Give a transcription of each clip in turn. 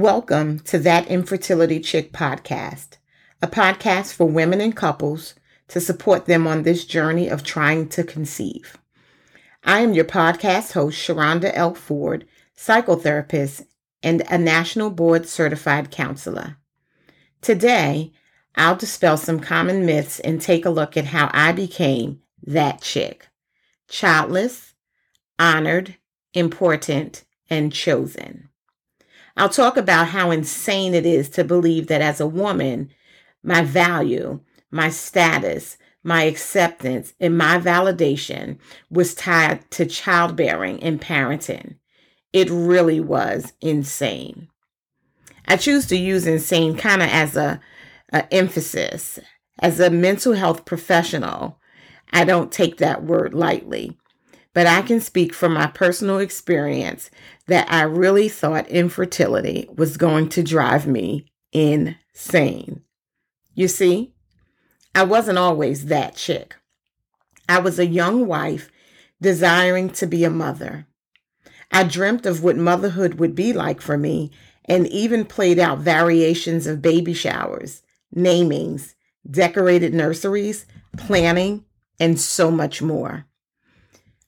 Welcome to That Infertility Chick podcast, a podcast for women and couples to support them on this journey of trying to conceive. I am your podcast host, Sharonda L. Ford, psychotherapist and a national board certified counselor. Today, I'll dispel some common myths and take a look at how I became that chick childless, honored, important, and chosen. I'll talk about how insane it is to believe that as a woman, my value, my status, my acceptance, and my validation was tied to childbearing and parenting. It really was insane. I choose to use insane kind of as a, a emphasis. As a mental health professional, I don't take that word lightly but I can speak from my personal experience that I really thought infertility was going to drive me insane. You see, I wasn't always that chick. I was a young wife desiring to be a mother. I dreamt of what motherhood would be like for me and even played out variations of baby showers, namings, decorated nurseries, planning, and so much more.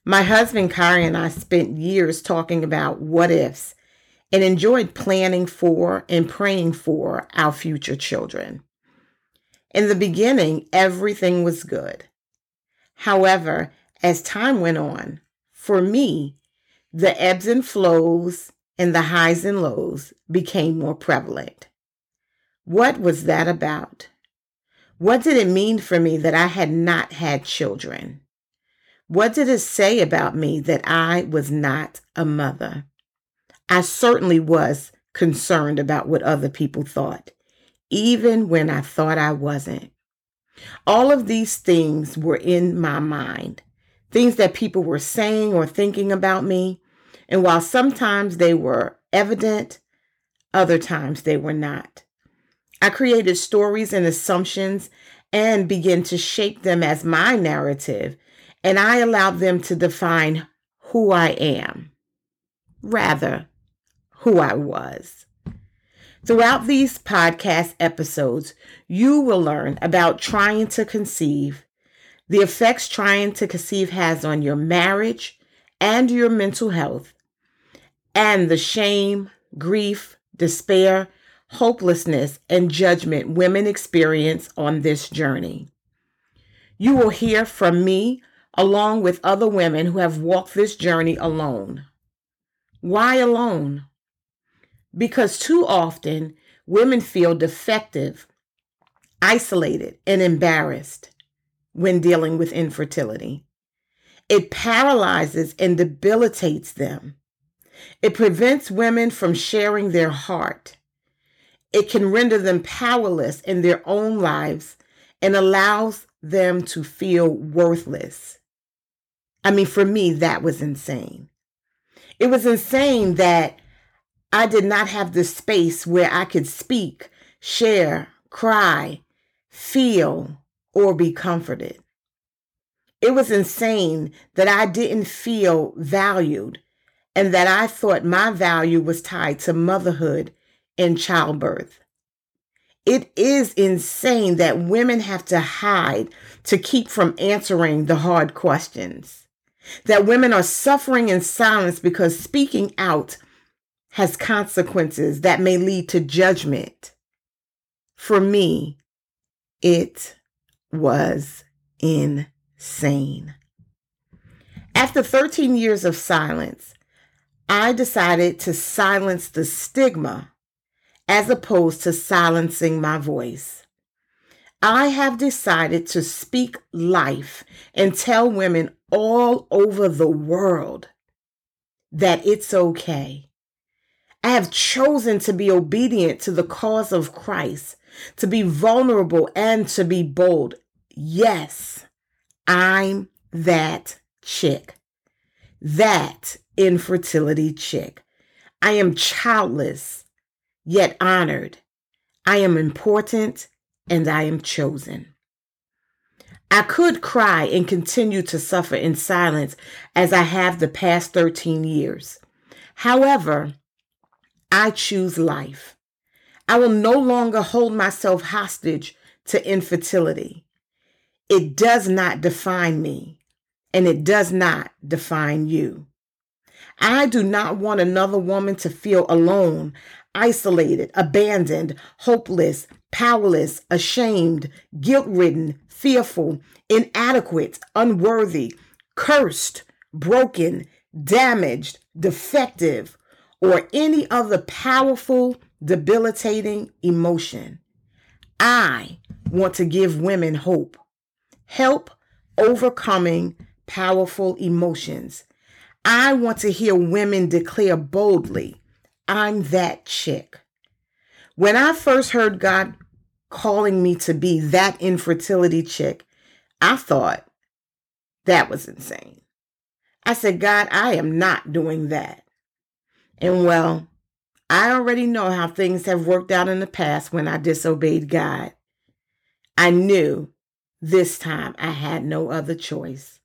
My husband, Kari, and I spent years talking about what ifs and enjoyed planning for and praying for our future children. In the beginning, everything was good. However, as time went on, for me, the ebbs and flows and the highs and lows became more prevalent. What was that about? What did it mean for me that I had not had children? What did it say about me that I was not a mother? I certainly was concerned about what other people thought, even when I thought I wasn't. All of these things were in my mind, things that people were saying or thinking about me. And while sometimes they were evident, other times they were not. I created stories and assumptions and began to shape them as my narrative and I allow them to define who I am, rather, who I was. Throughout these podcast episodes, you will learn about trying to conceive, the effects trying to conceive has on your marriage and your mental health, and the shame, grief, despair, hopelessness, and judgment women experience on this journey. You will hear from me along with other women who have walked this journey alone. Why alone? Because too often women feel defective, isolated, and embarrassed when dealing with infertility. It paralyzes and debilitates them. It prevents women from sharing their heart. It can render them powerless in their own lives and allows them to feel worthless. I mean, for me, that was insane. It was insane that I did not have the space where I could speak, share, cry, feel, or be comforted. It was insane that I didn't feel valued and that I thought my value was tied to motherhood and childbirth. It is insane that women have to hide to keep from answering the hard questions that women are suffering in silence because speaking out has consequences that may lead to judgment. For me, it was insane. After 13 years of silence, I decided to silence the stigma as opposed to silencing my voice. I have decided to speak life and tell women all over the world that it's okay. I have chosen to be obedient to the cause of Christ, to be vulnerable and to be bold. Yes, I'm that chick, that infertility chick. I am childless, yet honored. I am important and I am chosen. I could cry and continue to suffer in silence as I have the past 13 years. However, I choose life. I will no longer hold myself hostage to infertility. It does not define me, and it does not define you. I do not want another woman to feel alone, isolated, abandoned, hopeless, powerless, ashamed, guilt ridden, fearful, inadequate, unworthy, cursed, broken, damaged, defective, or any other powerful, debilitating emotion. I want to give women hope, help overcoming powerful emotions. I want to hear women declare boldly, I'm that chick. When I first heard God calling me to be that infertility chick, I thought that was insane. I said, God, I am not doing that. And well, I already know how things have worked out in the past when I disobeyed God. I knew this time I had no other choice.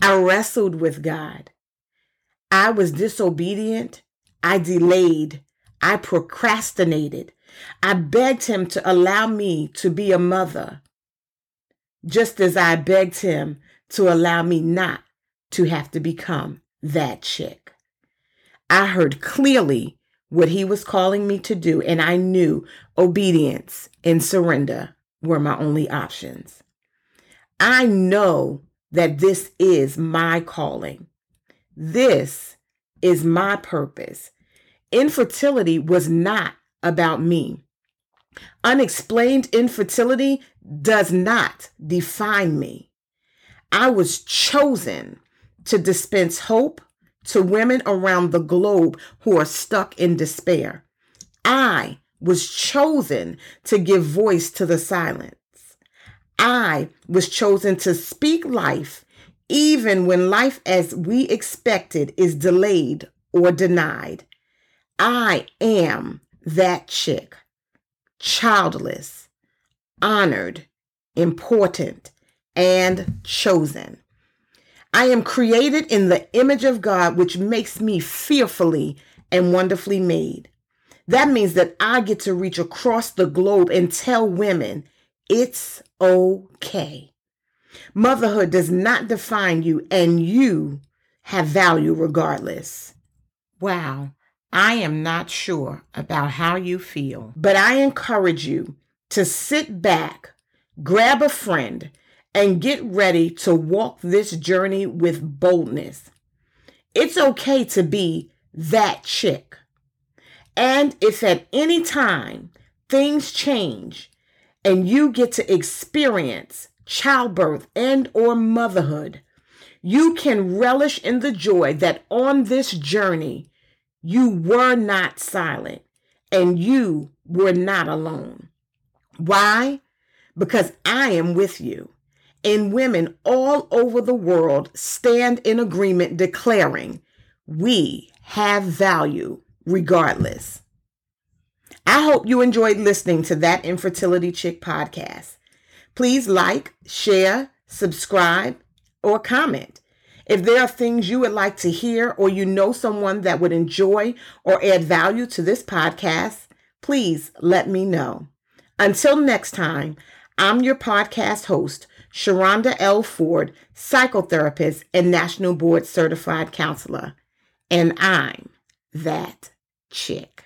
I wrestled with God. I was disobedient. I delayed. I procrastinated. I begged him to allow me to be a mother, just as I begged him to allow me not to have to become that chick. I heard clearly what he was calling me to do, and I knew obedience and surrender were my only options. I know that this is my calling. This is my purpose. Infertility was not about me. Unexplained infertility does not define me. I was chosen to dispense hope to women around the globe who are stuck in despair. I was chosen to give voice to the silence. I was chosen to speak life even when life as we expected is delayed or denied. I am that chick, childless, honored, important, and chosen. I am created in the image of God, which makes me fearfully and wonderfully made. That means that I get to reach across the globe and tell women it's okay. Motherhood does not define you, and you have value regardless. Wow, I am not sure about how you feel, but I encourage you to sit back, grab a friend, and get ready to walk this journey with boldness. It's okay to be that chick. And if at any time things change and you get to experience childbirth and or motherhood, you can relish in the joy that on this journey you were not silent and you were not alone. Why? Because I am with you. And women all over the world stand in agreement declaring, we have value regardless. I hope you enjoyed listening to that Infertility Chick podcast. Please like, share, subscribe, or comment. If there are things you would like to hear or you know someone that would enjoy or add value to this podcast, please let me know. Until next time, I'm your podcast host, Sharonda L. Ford, psychotherapist and National Board Certified Counselor, and I'm that chick.